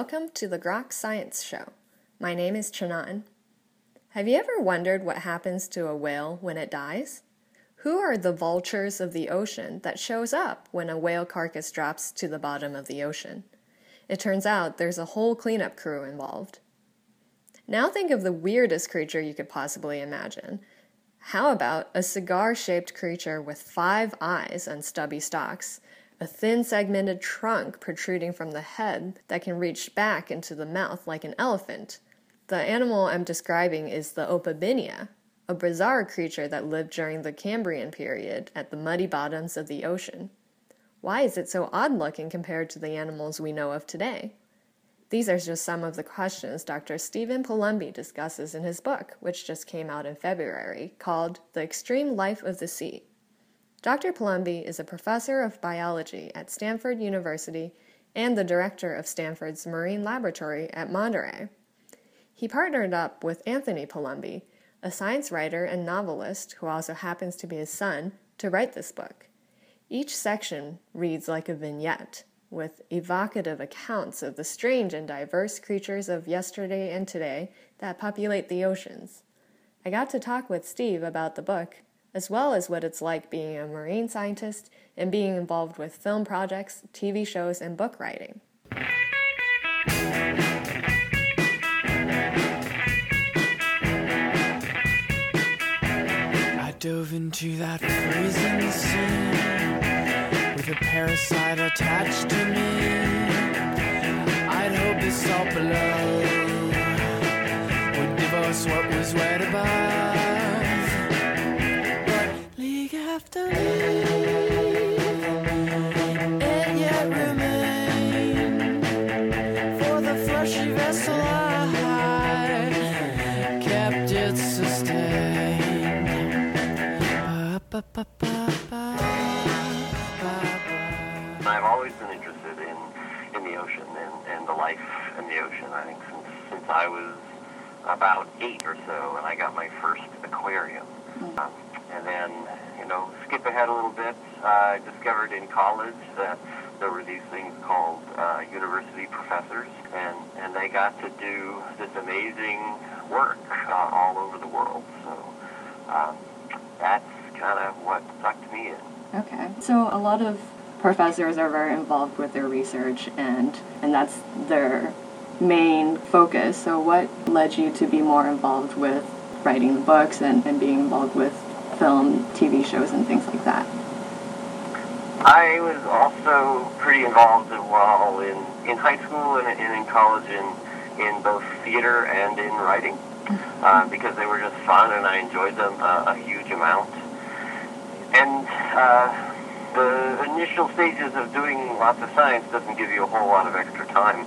welcome to the Grok Science Show. My name is Chanan. Have you ever wondered what happens to a whale when it dies? Who are the vultures of the ocean that shows up when a whale carcass drops to the bottom of the ocean? It turns out there's a whole cleanup crew involved. Now think of the weirdest creature you could possibly imagine. How about a cigar shaped creature with five eyes and stubby stalks, a thin segmented trunk protruding from the head that can reach back into the mouth like an elephant? The animal I'm describing is the Opabinia, a bizarre creature that lived during the Cambrian period at the muddy bottoms of the ocean. Why is it so odd looking compared to the animals we know of today? These are just some of the questions Dr. Stephen Palumbi discusses in his book, which just came out in February, called The Extreme Life of the Sea. Dr. Palumbi is a professor of biology at Stanford University and the director of Stanford's Marine Laboratory at Monterey. He partnered up with Anthony Palumbi, a science writer and novelist who also happens to be his son, to write this book. Each section reads like a vignette, with evocative accounts of the strange and diverse creatures of yesterday and today that populate the oceans. I got to talk with Steve about the book, as well as what it's like being a marine scientist and being involved with film projects, TV shows, and book writing. dove into that freezing sea with a parasite attached to me. I'd hope salt below would give us what was. I've always been interested in, in the ocean and, and the life in the ocean. I think since, since I was about eight or so, and got my first aquarium. Um, and then, you know, skip ahead a little bit, uh, I discovered in college that there were these things called uh, university professors, and, and they got to do this amazing work uh, all over the world. So um, that's kind of what sucked me in. Okay. So a lot of professors are very involved with their research and and that's their main focus. So what led you to be more involved with writing the books and, and being involved with film, TV shows and things like that? I was also pretty involved while in, in high school and, and in college in, in both theater and in writing uh, because they were just fun and I enjoyed them uh, a huge amount. And uh, the initial stages of doing lots of science doesn't give you a whole lot of extra time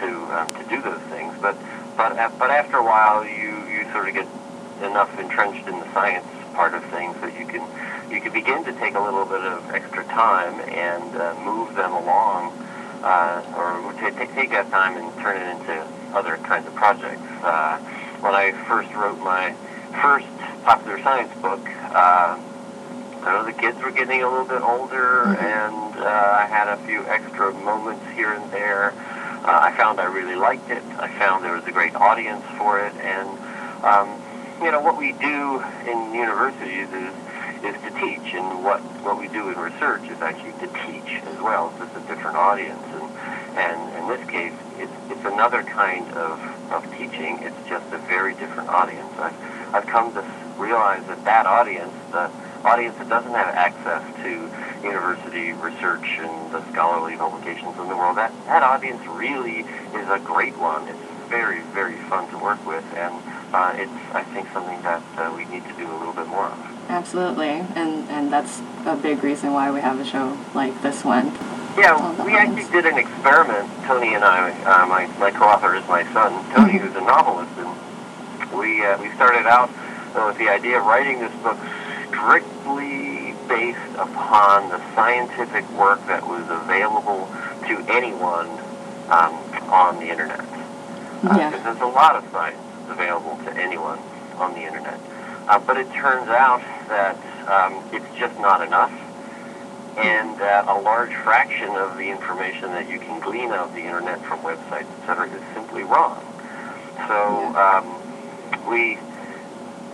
to um, to do those things, but but but after a while you you sort of get enough entrenched in the science part of things that you can you can begin to take a little bit of extra time and uh, move them along, uh, or ta- ta- take that time and turn it into other kinds of projects. Uh, when I first wrote my first popular science book. Uh, I know the kids were getting a little bit older, and uh, I had a few extra moments here and there. Uh, I found I really liked it. I found there was a great audience for it, and um, you know what we do in universities is is to teach, and what what we do in research is actually to teach as well. It's just a different audience, and and in this case, it's it's another kind of of teaching. It's just a very different audience. I've I've come to realize that that audience, the audience that doesn't have access to university research and the scholarly publications in the world, that, that audience really is a great one. It's very, very fun to work with, and uh, it's, I think, something that uh, we need to do a little bit more of. Absolutely. And and that's a big reason why we have a show like this one. Yeah, we actually did an experiment. Tony and I, uh, my my co-author is my son. Tony, who's a novelist, and we uh, we started out uh, with the idea of writing this book strictly based upon the scientific work that was available to anyone um, on the internet. Because Yeah. there's a lot of science available to anyone on the internet. Uh, but it turns out that um, it's just not enough and that a large fraction of the information that you can glean out of the internet from websites, et cetera, is simply wrong. So um, we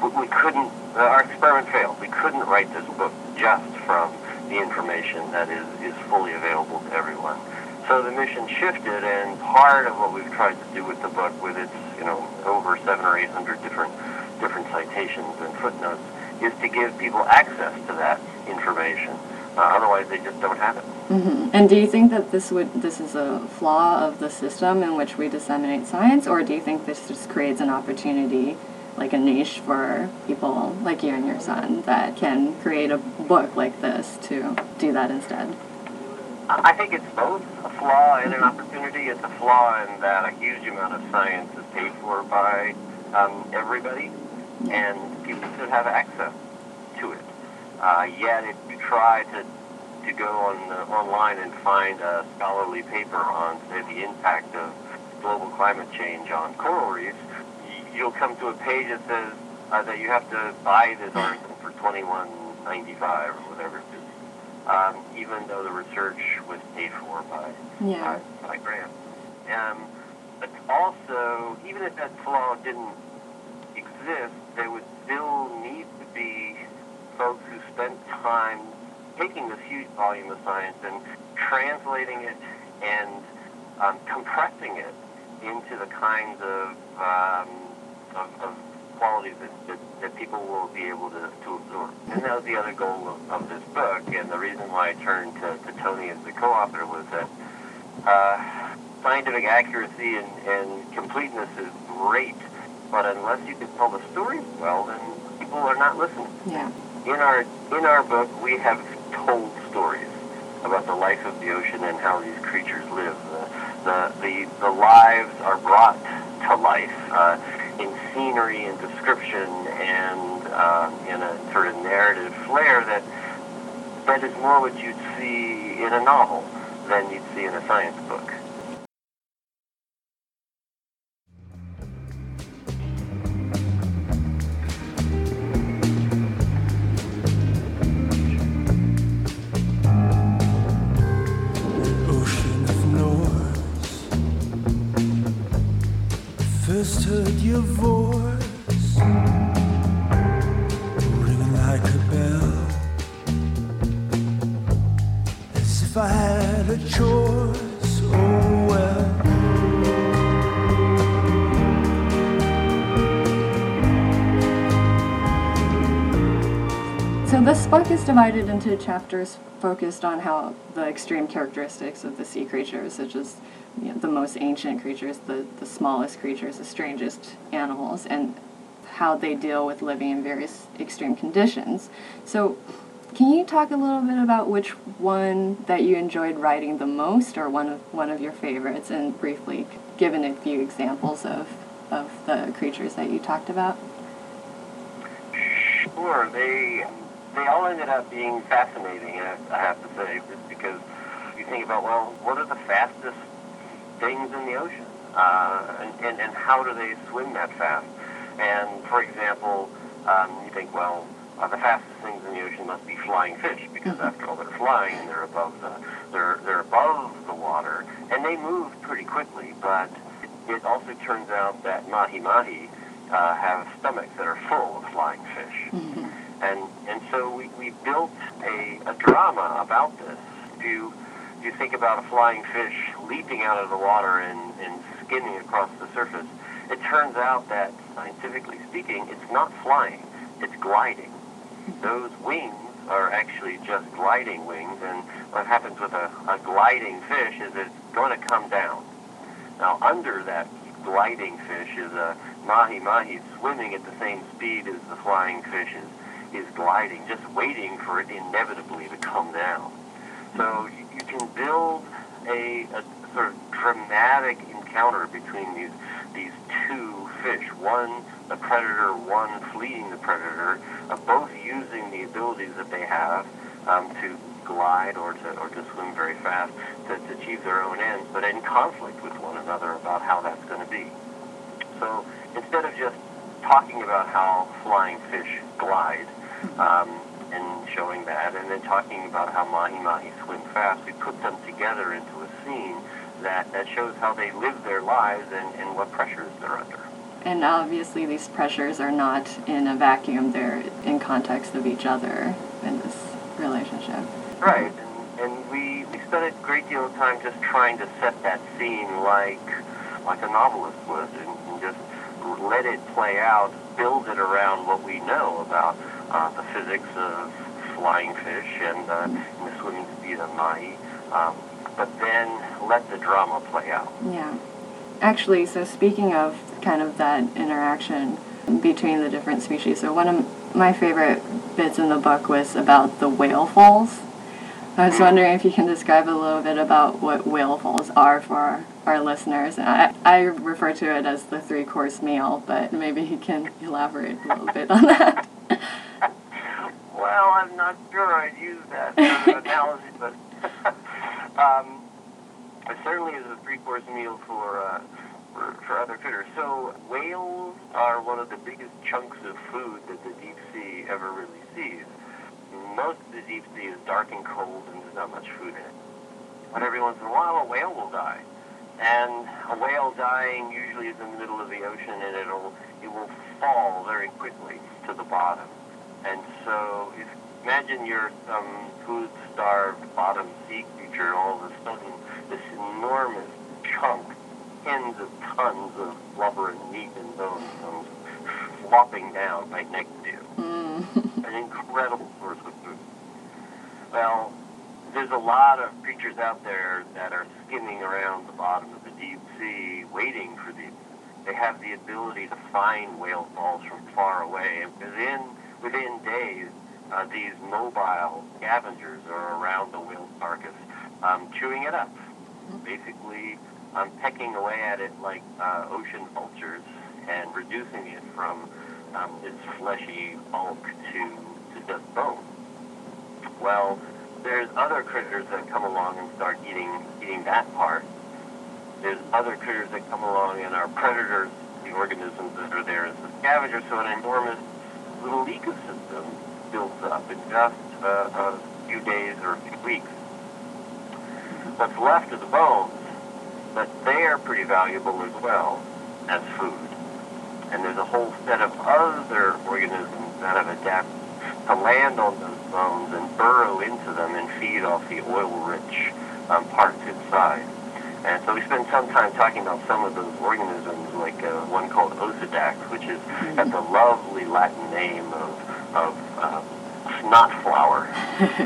we couldn't. Uh, our experiment failed. We couldn't write this book just from the information that is is fully available to everyone. So the mission shifted, and part of what we've tried to do with the book, with its you know over seven or eight hundred different different citations and footnotes, is to give people access to that information. Uh, otherwise, they just don't have it. hmm And do you think that this would this is a flaw of the system in which we disseminate science, or do you think this just creates an opportunity, like a niche for people like you and your son that can create a book like this to do that instead? I think it's both a flaw and an opportunity. It's a flaw in that a huge amount of science is paid for by um, everybody, and people should have access to it. Uh, yet, if you try to to go on the, online and find a scholarly paper on, say, the impact of global climate change on coral reefs, you'll come to a page that says uh, that you have to buy this article for twenty one ninety five or whatever it is um, even though the research was paid for by Yeah. by, by grants. Um, but also, even if that flaw didn't exist, there would still need to be folks who spent time taking this huge volume of science and translating it and um, compressing it into the kinds of um, of, of qualities that, that, that people will be able to, to absorb. And that was the other goal of, of this book, and the reason why I turned to, to Tony as the co-author was that uh, scientific accuracy and, and completeness is great, but unless you can tell the stories well, then people are not listening. Yeah. In our in our book, we have told stories about the life of the ocean and how these creatures live. The the the, the lives are brought to life uh, in scenery and description and um, in a sort of narrative flair that that is more what you'd see in a novel than you'd see in a science book. First heard your voice, ringing like a bell, as if I had a choice. Oh well. So this book is divided into chapters focused on how the extreme characteristics of the sea creatures, such as you know, the most ancient creatures, the, the smallest creatures, the strangest animals, and how they deal with living in various extreme conditions. So can you talk a little bit about which one that you enjoyed writing the most or one of one of your favorites and briefly given a few examples of, of the creatures that you talked about? Sure, they they all ended up being fascinating. I have to say, just because you think about well, what are the fastest things in the ocean, uh, and, and and how do they swim that fast? And for example, um, you think well, uh, the fastest things in the ocean must be flying fish because after all, they're flying and they're above the they're they're above the water and they move pretty quickly. But it, also turns out that mahi mahi uh, have stomachs that are full of flying fish. And and so we, we built a, a drama about this. If you think about a flying fish leaping out of the water and, and skimming across the surface, it turns out that scientifically speaking, it's not flying, it's gliding. Those wings are actually just gliding wings, and what happens with a, a gliding fish is it's going to come down. Now, under that gliding fish is a mahi mahi swimming at the same speed as the flying fish is, is gliding, just waiting for it inevitably to come down. So you, can build a, a sort of dramatic encounter between these these two fish, one the predator, one fleeing the predator, uh, both using the abilities that they have um, to glide or to or to swim very fast to, to achieve their own ends, but in conflict with one another about how that's going to be. So instead of just talking about how flying fish glide, um, and showing that, and then talking about how mahi-mahi swim fast. We put them together into a scene that, that shows how they live their lives and, and what pressures they're under. And obviously, these pressures are not in a vacuum, they're in context of each other in this relationship. Right, and, and we, we spent a great deal of time just trying to set that scene like like a novelist would, and, and just let it play out, build it around what we know about uh, the physics of flying fish and, uh, and the swimming speed of mahi, um, but then let the drama play out. Yeah. Actually, so speaking of kind of that interaction between the different species, so one of my favorite bits in the book was about the whale falls. I was wondering if you can describe a little bit about what whale falls are for our, our listeners. I, I refer to it as the three course meal, but maybe you can elaborate a little bit on that. Well, I'm not sure I'd use that sort of analogy, but um, it certainly is a three-course meal for, uh, for for other critters. So whales are one of the biggest chunks of food that the deep sea ever really sees. Most of the deep sea is dark and cold, and there's not much food in it. But every once in a while, a whale will die, and a whale dying usually is in the middle of the ocean, and it'll it will fall very quickly to the bottom. And so, if imagine you're some food-starved bottom sea creature, all of a sudden this enormous chunk, tens of tons of blubber and meat and bones comes flopping down right next to you. Mm. An incredible source of food. Well, there's a lot of creatures out there that are skimming around the bottom of the deep sea waiting for these. They have the ability to find whale falls from far away, and within within days, uh, these mobile scavengers are around the whale carcass, um, chewing it up, basically um, pecking away at it like uh, ocean vultures and reducing it from um, its fleshy bulk to, to just bone. Well, there's other critters that come along and start eating eating that part. There's other critters that come along and are predators, the organisms that are there as the scavengers, so an enormous little ecosystem builds up in just uh, a few days or a few weeks. What's left of the bones, but they are pretty valuable as well as food. And there's a whole set of other organisms that have adapted to land on those bones and burrow into them and feed off the oil-rich um, parts inside. And so we spent some time talking about some of those organisms, like uh, one called Osedax, which is has a lovely Latin name of, of uh, snot flower,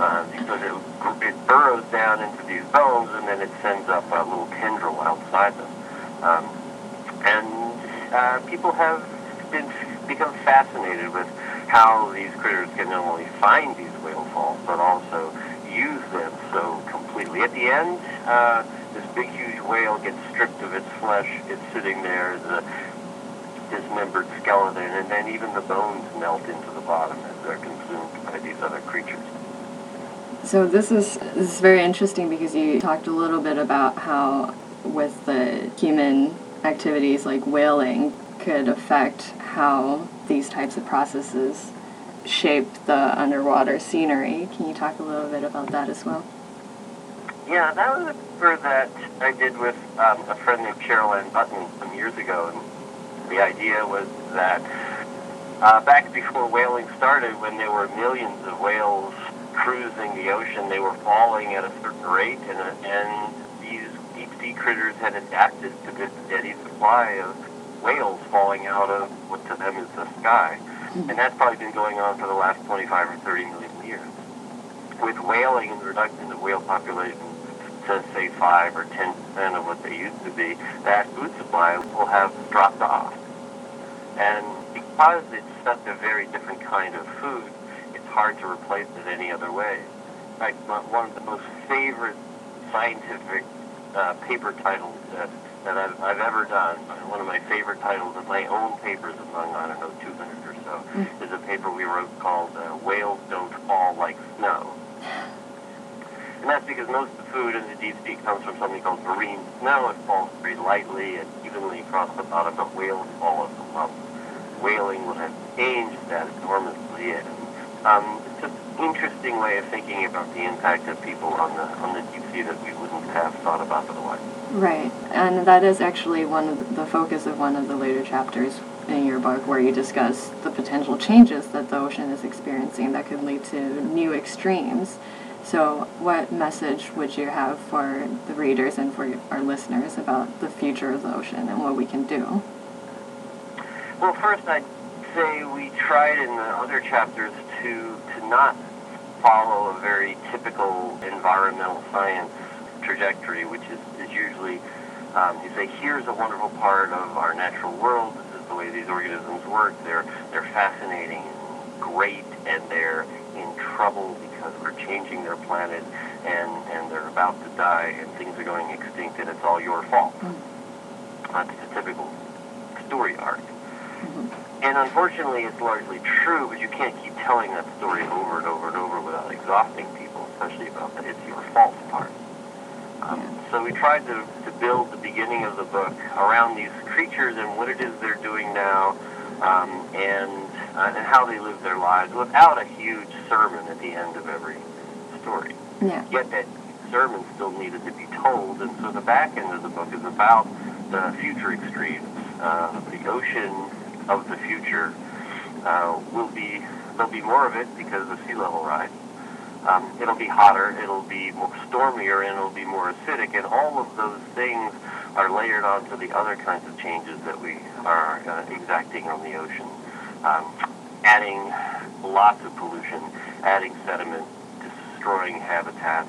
uh, because it, it burrows down into these bones and then it sends up a little tendril outside them. Um, and uh, people have been become fascinated with how these critters can not only find these whale falls, but also use them so completely. At the end, uh, this big, huge whale gets stripped of its flesh. It's sitting there as a dismembered skeleton, and then even the bones melt into the bottom as they're consumed by these other creatures. So this is this is very interesting because you talked a little bit about how with the human activities like whaling could affect how these types of processes shape the underwater scenery. Can you talk a little bit about that as well? Yeah, that was a paper that I did with um, a friend named Ann Butman some years ago, and the idea was that uh, back before whaling started, when there were millions of whales cruising the ocean, they were falling at a certain rate, and, and these deep sea critters had adapted to this steady supply of whales falling out of what to them is the sky. And that's probably been going on for the last 25 or 30 million years. With whaling and the reduction of whale population to say 5 or 10 percent of what they used to be, that food supply will have dropped off. And because it's such a very different kind of food, it's hard to replace it any other way. In fact, my- one of the most favorite scientific uh, paper titles that, that I've, I've ever done, one of my favorite titles of my own papers among, I don't know, 200 or so, is a paper we wrote called uh, Whales Don't Fall Like Snow. And that's because most of the food in the deep sea comes from something called marine snow. It falls very lightly and evenly across the bottom, but whales fall as a lump. Whaling would have changed that enormously. And um, it's just an interesting way of thinking about the impact of people on the on the deep sea that we wouldn't have thought about otherwise. Right, and that is actually one of the focus of one of the later chapters in your book, where you discuss the potential changes that the ocean is experiencing that could lead to new extremes. So, what message would you have for the readers and for our listeners about the future of the ocean and what we can do? Well, first, I'd say we tried in the other chapters to to not follow a very typical environmental science trajectory, which is, is usually um, you say, here's a wonderful part of our natural world. This is the way these organisms work. They're they're fascinating and great, and they're in trouble because we're changing their planet, and and they're about to die, and things are going extinct, and it's all your fault. That's the typical story arc. And unfortunately, it's largely true, but you can't keep telling that story over and over and over without exhausting people, especially about the it's your fault part. Um, so we tried to, to build the beginning of the book around these creatures and what it is they're doing now, um, and uh, and how they live their lives, without a huge sermon at the end of every story. Yeah. Yet that sermon still needed to be told, and so the back end of the book is about the future extremes. Uh, the ocean of the future uh, will be there'll be more of it because of sea level rise. Um, it'll be hotter, it'll be more stormier, and it'll be more acidic, and all of those things are layered onto the other kinds of changes that we are uh, exacting on the ocean. Um, adding lots of pollution, adding sediment, destroying habitats,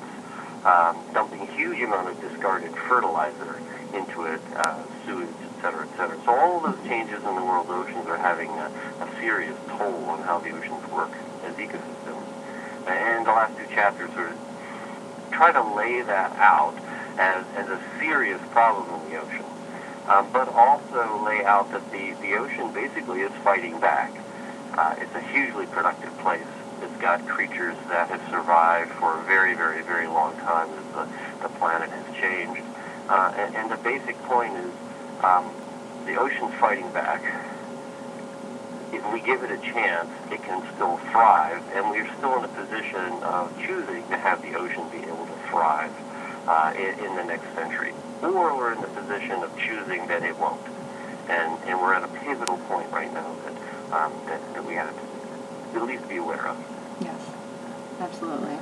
um, dumping huge amount of discarded fertilizer into it, uh, sewage, et cetera, et cetera. So all those changes in the world's oceans are having a, a serious toll on how the oceans work as ecosystems. And the last two chapters sort of try to lay that out as, as a serious problem in the ocean, um, but also lay out that the, the ocean basically is fighting back. Uh, it's a hugely productive place. It's got creatures that have survived for a very, very, very long time as the, the planet has changed. Uh, and, and the basic point is um, the ocean's fighting back. If we give it a chance, it can still thrive, and we're still in a position of choosing to have the ocean be able to thrive uh, in, in the next century. Or we're in the position of choosing that it won't. And, and we're at a pivotal point right now that, um, that, that we have to at least be aware of. Yes, absolutely.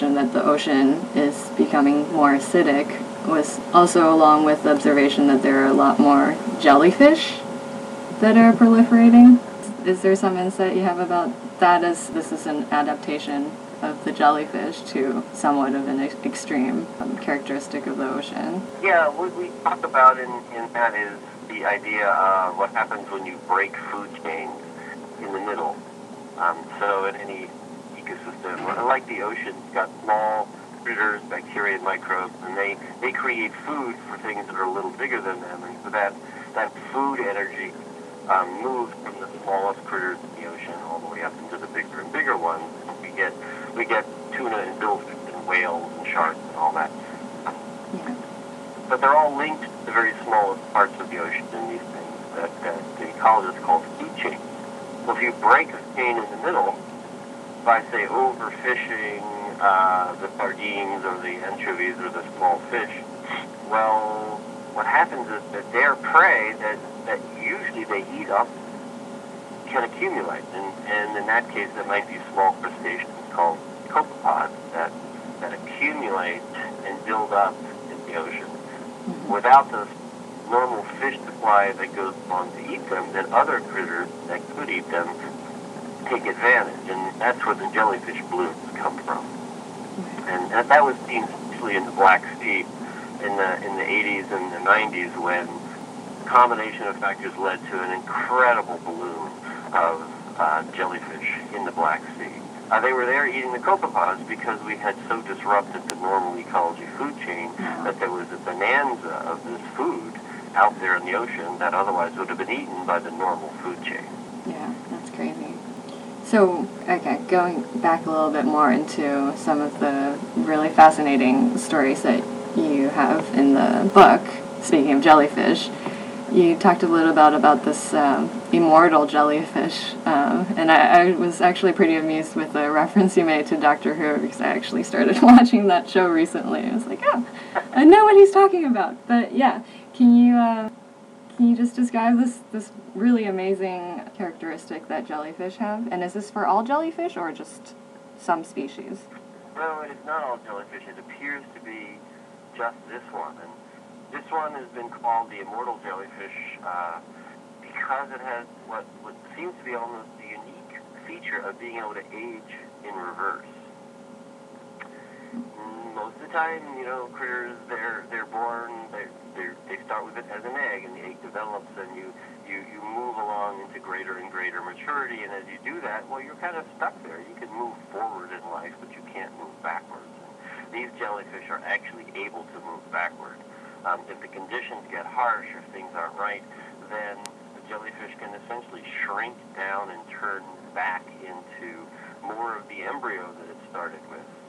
Observation that the ocean is becoming more acidic was also along with the observation that there are a lot more jellyfish that are proliferating. Is there some insight you have about that? As this is an adaptation of the jellyfish to somewhat of an ex- extreme um, characteristic of the ocean. Yeah, what we talk about in, in that is the idea of what happens when you break food chains in the middle. Um, so in any ecosystem, like the ocean, it's got small critters, bacteria, and microbes, and they, they create food for things that are a little bigger than them. And so that, that food energy um, moves from the smallest critters in the ocean all the way up into the bigger and bigger ones. And we get we get tuna and billfish and whales and sharks and all that. Yeah. But they're all linked to the very smallest parts of the ocean in these things that, that the ecologists call food chains. So if you break a chain in the middle by, say, overfishing uh, the sardines or the anchovies or the small fish, well, what happens is that their prey that, that usually they eat up can accumulate. And, and in that case, it might be small crustaceans called copepods that, that accumulate and build up in the ocean. Without the normal fish supply that goes along to eat them, then other critters that could eat them take advantage. And that's where the jellyfish blooms come from. And that, that was seen especially in the Black Sea in the in the 80s and the 90s when a combination of factors led to an incredible bloom of uh, jellyfish in the Black Sea. Uh, they were there eating the copepods because we had so disrupted the normal ecology food chain that there was a bonanza of this food out there in the ocean that otherwise would have been eaten by the normal food chain. So, okay, going back a little bit more into some of the really fascinating stories that you have in the book, speaking of jellyfish, you talked a little about about this um, immortal jellyfish, um, and I, I was actually pretty amused with the reference you made to Doctor Who because I actually started watching that show recently. I was like, oh, I know what he's talking about. But yeah, can you uh, can you just describe this this really amazing characteristic that jellyfish have? And is this for all jellyfish or just some species? No, it is not all jellyfish. It appears to be just this one. And this one has been called the immortal jellyfish uh, because it has what, what seems to be almost the unique feature of being able to age in reverse. Most of the time, you know, critters they're they're born they they they start with it as an egg, and the egg develops, and you you you move along into greater and greater maturity, and as you do that, well, you're kind of stuck there. You can move forward in life, but you can't move backwards. And these jellyfish are actually able to move backward. Um, if the conditions get harsh, if things aren't right, then the jellyfish can essentially shrink down and turn back into more of the embryo that it started with.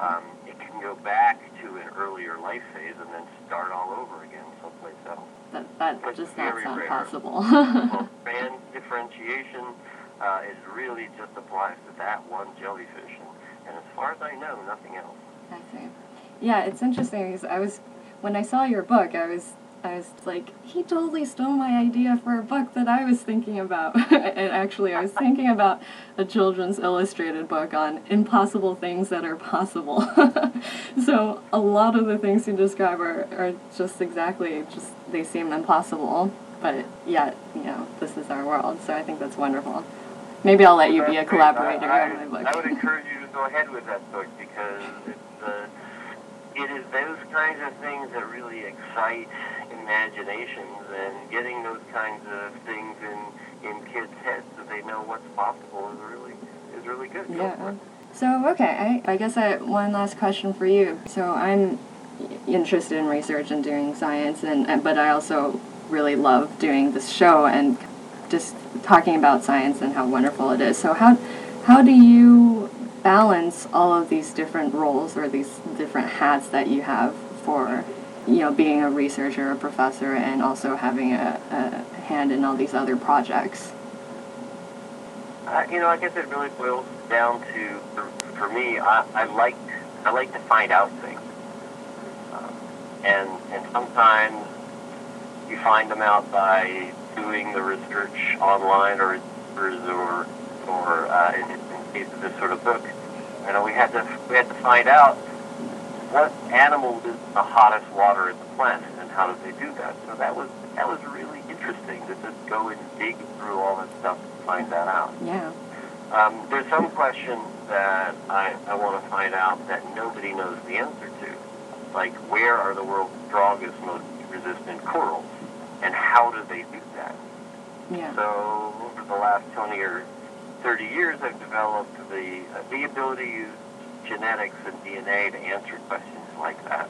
Um, it can go back to an earlier life phase and then start all over again someplace else. That that does not sound rare. possible. Well, band differentiation uh, is really just applies to that one jellyfish, and, and as far as I know, nothing else. I see. Yeah, it's interesting because I was when I saw your book, I was I was like, he totally stole my idea for a book that I was thinking about. and actually, I was thinking about a children's illustrated book on impossible things that are possible. so a lot of the things you describe are, are just exactly just they seem impossible, but yet you know this is our world. So I think that's wonderful. Maybe I'll let you be a collaborator I, on my book. I would encourage you to go ahead with that book because it's uh, it is those kinds of things that really excite imaginations and getting those kinds of things in in kids' heads so they know what's possible is really is really good. Yeah. So okay, I, I guess I one last question for you. So I'm interested in research and doing science, and, and but I also really love doing this show and just talking about science and how wonderful it is. So how how do you balance all of these different roles or these different hats that you have for you know being a researcher, a professor, and also having a, a hand in all these other projects? Uh, you know, I guess it really boils down to, for, me, I, I like I like to find out things, um, and and sometimes you find them out by doing the research online or or or uh, in, in of this sort of book, you know, we had to we had to find out what animal is the hottest water in the planet and how did they do that. So that was that was really interesting to just go and dig through all that stuff to find that out. Yeah. Um, there's some questions that I, I want to find out that nobody knows the answer to. Like, where are the world's strongest, most resistant corals? And how do they do that? Yeah. So, over the last 20 or 30 years, I've developed the, uh, the ability to use genetics and DNA to answer questions like that.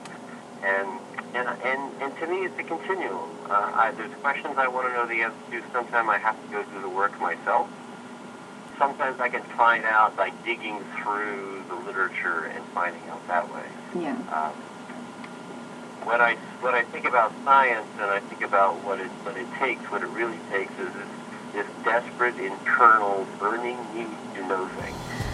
And, and, and, and to me, it's a continuum. Uh, I, there's questions I want to know the answer to. Sometimes I have to go do the work myself sometimes I can find out by digging through the literature and finding out that way. Yeah. Um, when I when I think about science and I think about what it what it takes, what it really takes is this this desperate internal burning need to know things.